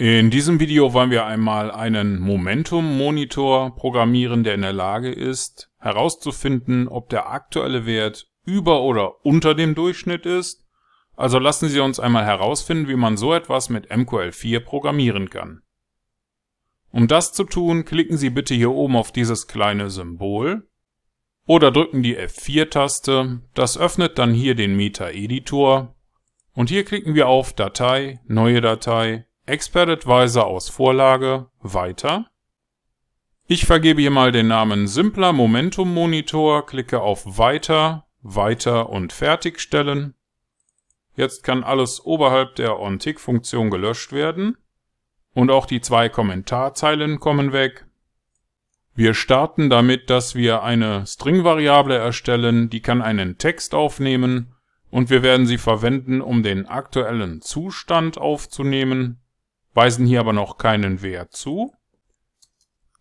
In diesem Video wollen wir einmal einen Momentum-Monitor programmieren, der in der Lage ist, herauszufinden, ob der aktuelle Wert über oder unter dem Durchschnitt ist. Also lassen Sie uns einmal herausfinden, wie man so etwas mit MQL4 programmieren kann. Um das zu tun, klicken Sie bitte hier oben auf dieses kleine Symbol oder drücken die F4-Taste. Das öffnet dann hier den Meta-Editor. Und hier klicken wir auf Datei, Neue Datei Expert Advisor aus Vorlage, weiter. Ich vergebe hier mal den Namen Simpler Momentum Monitor, klicke auf Weiter, Weiter und Fertigstellen. Jetzt kann alles oberhalb der OnTick-Funktion gelöscht werden. Und auch die zwei Kommentarzeilen kommen weg. Wir starten damit, dass wir eine String-Variable erstellen, die kann einen Text aufnehmen und wir werden sie verwenden, um den aktuellen Zustand aufzunehmen weisen hier aber noch keinen Wert zu.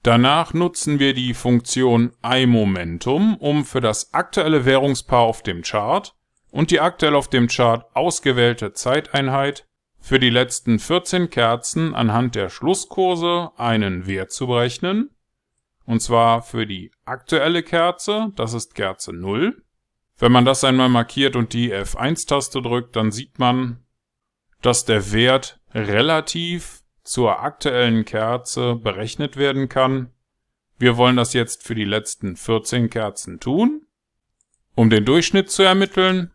Danach nutzen wir die Funktion iMomentum, um für das aktuelle Währungspaar auf dem Chart und die aktuell auf dem Chart ausgewählte Zeiteinheit für die letzten 14 Kerzen anhand der Schlusskurse einen Wert zu berechnen. Und zwar für die aktuelle Kerze, das ist Kerze 0. Wenn man das einmal markiert und die F1-Taste drückt, dann sieht man, dass der Wert relativ zur aktuellen Kerze berechnet werden kann. Wir wollen das jetzt für die letzten 14 Kerzen tun, um den Durchschnitt zu ermitteln.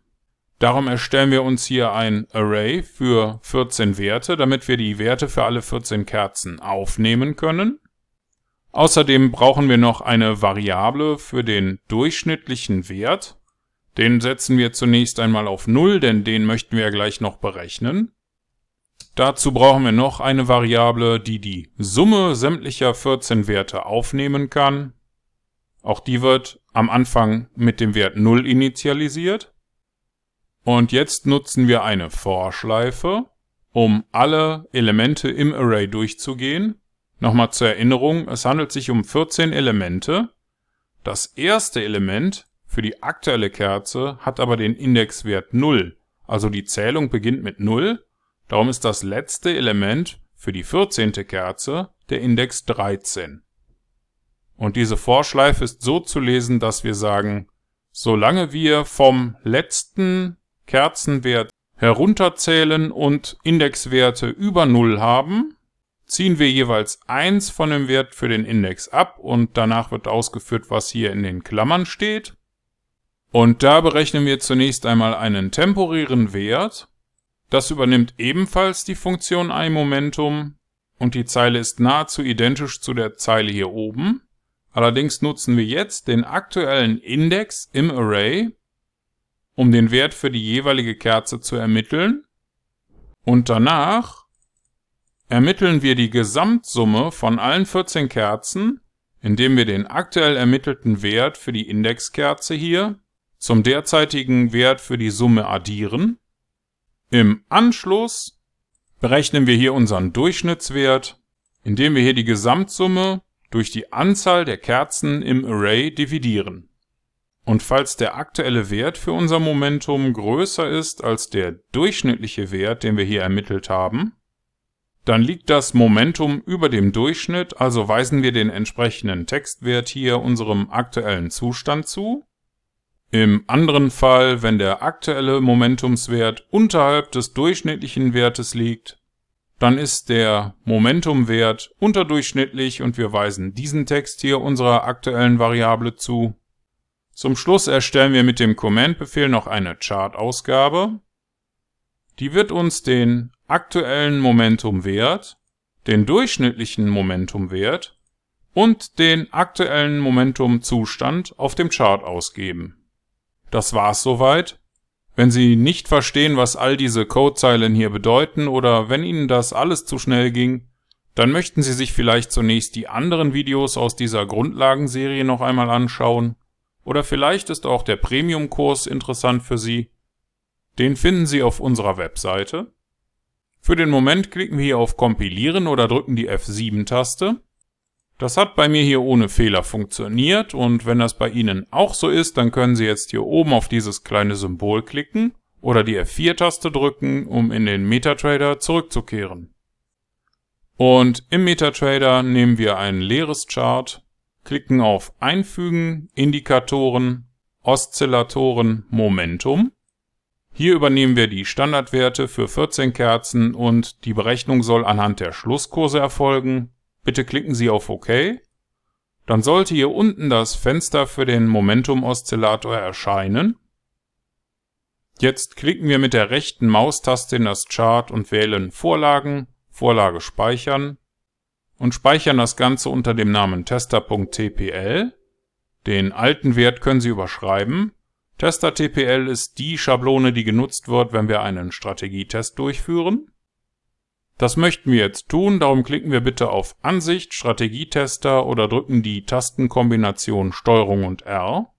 Darum erstellen wir uns hier ein Array für 14 Werte, damit wir die Werte für alle 14 Kerzen aufnehmen können. Außerdem brauchen wir noch eine Variable für den durchschnittlichen Wert. Den setzen wir zunächst einmal auf 0, denn den möchten wir gleich noch berechnen. Dazu brauchen wir noch eine Variable, die die Summe sämtlicher 14 Werte aufnehmen kann. Auch die wird am Anfang mit dem Wert 0 initialisiert. Und jetzt nutzen wir eine For-Schleife, um alle Elemente im Array durchzugehen. Nochmal zur Erinnerung, es handelt sich um 14 Elemente. Das erste Element für die aktuelle Kerze hat aber den Indexwert 0, also die Zählung beginnt mit 0 Darum ist das letzte Element für die 14. Kerze der Index 13. Und diese Vorschleife ist so zu lesen, dass wir sagen, solange wir vom letzten Kerzenwert herunterzählen und Indexwerte über 0 haben, ziehen wir jeweils eins von dem Wert für den Index ab und danach wird ausgeführt, was hier in den Klammern steht. Und da berechnen wir zunächst einmal einen temporären Wert das übernimmt ebenfalls die Funktion iMomentum und die Zeile ist nahezu identisch zu der Zeile hier oben. Allerdings nutzen wir jetzt den aktuellen Index im Array, um den Wert für die jeweilige Kerze zu ermitteln. Und danach ermitteln wir die Gesamtsumme von allen 14 Kerzen, indem wir den aktuell ermittelten Wert für die Indexkerze hier zum derzeitigen Wert für die Summe addieren im Anschluss berechnen wir hier unseren Durchschnittswert, indem wir hier die Gesamtsumme durch die Anzahl der Kerzen im Array dividieren. Und falls der aktuelle Wert für unser Momentum größer ist als der durchschnittliche Wert, den wir hier ermittelt haben, dann liegt das Momentum über dem Durchschnitt, also weisen wir den entsprechenden Textwert hier unserem aktuellen Zustand zu im anderen Fall, wenn der aktuelle Momentumswert unterhalb des durchschnittlichen Wertes liegt, dann ist der Momentumwert unterdurchschnittlich und wir weisen diesen Text hier unserer aktuellen Variable zu. Zum Schluss erstellen wir mit dem Command-Befehl noch eine Chart-Ausgabe. Die wird uns den aktuellen Momentumwert, den durchschnittlichen Momentumwert und den aktuellen Momentumzustand auf dem Chart ausgeben. Das war's soweit. Wenn Sie nicht verstehen, was all diese Codezeilen hier bedeuten oder wenn Ihnen das alles zu schnell ging, dann möchten Sie sich vielleicht zunächst die anderen Videos aus dieser Grundlagenserie noch einmal anschauen. Oder vielleicht ist auch der Premium-Kurs interessant für Sie. Den finden Sie auf unserer Webseite. Für den Moment klicken wir hier auf Kompilieren oder drücken die F7-Taste. Das hat bei mir hier ohne Fehler funktioniert und wenn das bei Ihnen auch so ist, dann können Sie jetzt hier oben auf dieses kleine Symbol klicken oder die F4-Taste drücken, um in den MetaTrader zurückzukehren. Und im MetaTrader nehmen wir ein leeres Chart, klicken auf Einfügen, Indikatoren, Oszillatoren, Momentum. Hier übernehmen wir die Standardwerte für 14 Kerzen und die Berechnung soll anhand der Schlusskurse erfolgen. Bitte klicken Sie auf OK. Dann sollte hier unten das Fenster für den Momentum-Oszillator erscheinen. Jetzt klicken wir mit der rechten Maustaste in das Chart und wählen Vorlagen, Vorlage speichern und speichern das Ganze unter dem Namen tester.tpl. Den alten Wert können Sie überschreiben. Tester.tpl ist die Schablone, die genutzt wird, wenn wir einen Strategietest durchführen. Das möchten wir jetzt tun, darum klicken wir bitte auf Ansicht, Strategietester oder drücken die Tastenkombination STRG und R.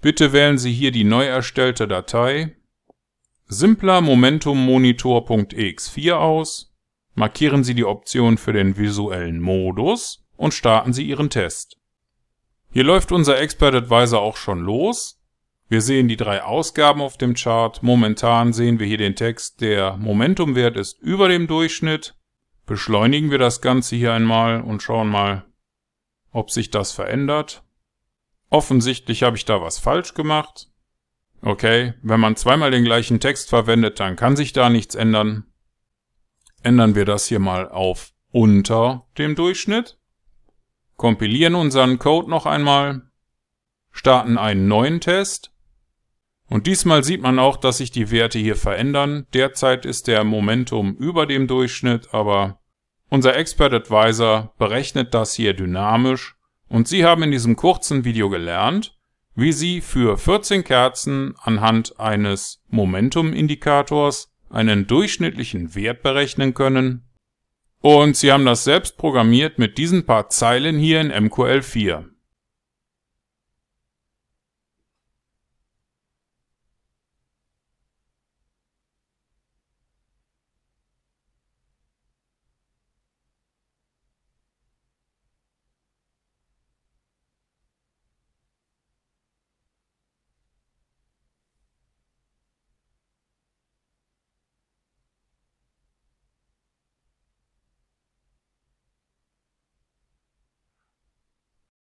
Bitte wählen Sie hier die neu erstellte Datei simpler momentummonitor.ex4 aus, markieren Sie die Option für den visuellen Modus und starten Sie Ihren Test. Hier läuft unser Expert Advisor auch schon los. Wir sehen die drei Ausgaben auf dem Chart. Momentan sehen wir hier den Text, der Momentumwert ist über dem Durchschnitt. Beschleunigen wir das Ganze hier einmal und schauen mal, ob sich das verändert. Offensichtlich habe ich da was falsch gemacht. Okay, wenn man zweimal den gleichen Text verwendet, dann kann sich da nichts ändern. Ändern wir das hier mal auf unter dem Durchschnitt. Kompilieren unseren Code noch einmal. Starten einen neuen Test. Und diesmal sieht man auch, dass sich die Werte hier verändern. Derzeit ist der Momentum über dem Durchschnitt, aber unser Expert Advisor berechnet das hier dynamisch und Sie haben in diesem kurzen Video gelernt, wie Sie für 14 Kerzen anhand eines Momentum-Indikators einen durchschnittlichen Wert berechnen können. Und Sie haben das selbst programmiert mit diesen paar Zeilen hier in MQL4.